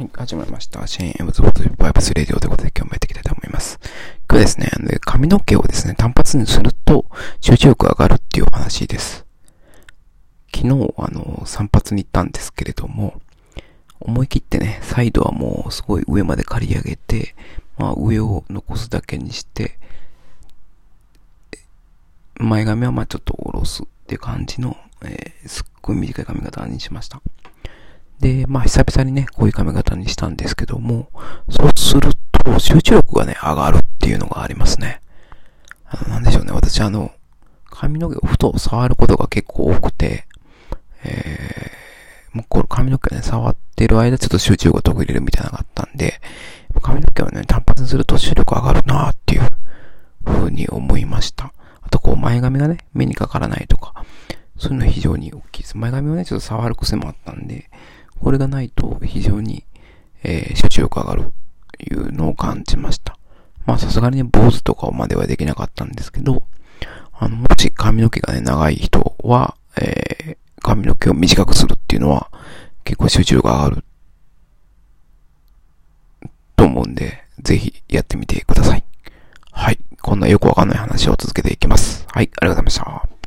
はい、始まりました。シェーン・エムズ・ボトル・バイブス・レディオということで今日もやっていきたいと思います。今日ですね、髪の毛をですね、単発にすると集中力が上がるっていうお話です。昨日、あの、散髪に行ったんですけれども、思い切ってね、サイドはもうすごい上まで刈り上げて、まあ上を残すだけにして、前髪はまあちょっと下ろすっていう感じの、えー、すっごい短い髪型にしました。で、まあ久々にね、こういう髪型にしたんですけども、そうすると集中力がね、上がるっていうのがありますね。あの、なんでしょうね、私あの、髪の毛をふと触ることが結構多くて、えー、もうこの髪の毛ね、触ってる間ちょっと集中力が途切れるみたいなのがあったんで、髪の毛をね、単発にすると集中力上がるなーっていう風に思いました。あとこう前髪がね、目にかからないとか、そういうの非常に大きいです。前髪をね、ちょっと触る癖もあったんで、これがないと非常に、えー、集中力上がるというのを感じました。まあさすがにね、坊主とかまではできなかったんですけど、あの、もし髪の毛がね、長い人は、えー、髪の毛を短くするっていうのは、結構集中力上がると思うんで、ぜひやってみてください。はい。こんなよくわかんない話を続けていきます。はい。ありがとうございました。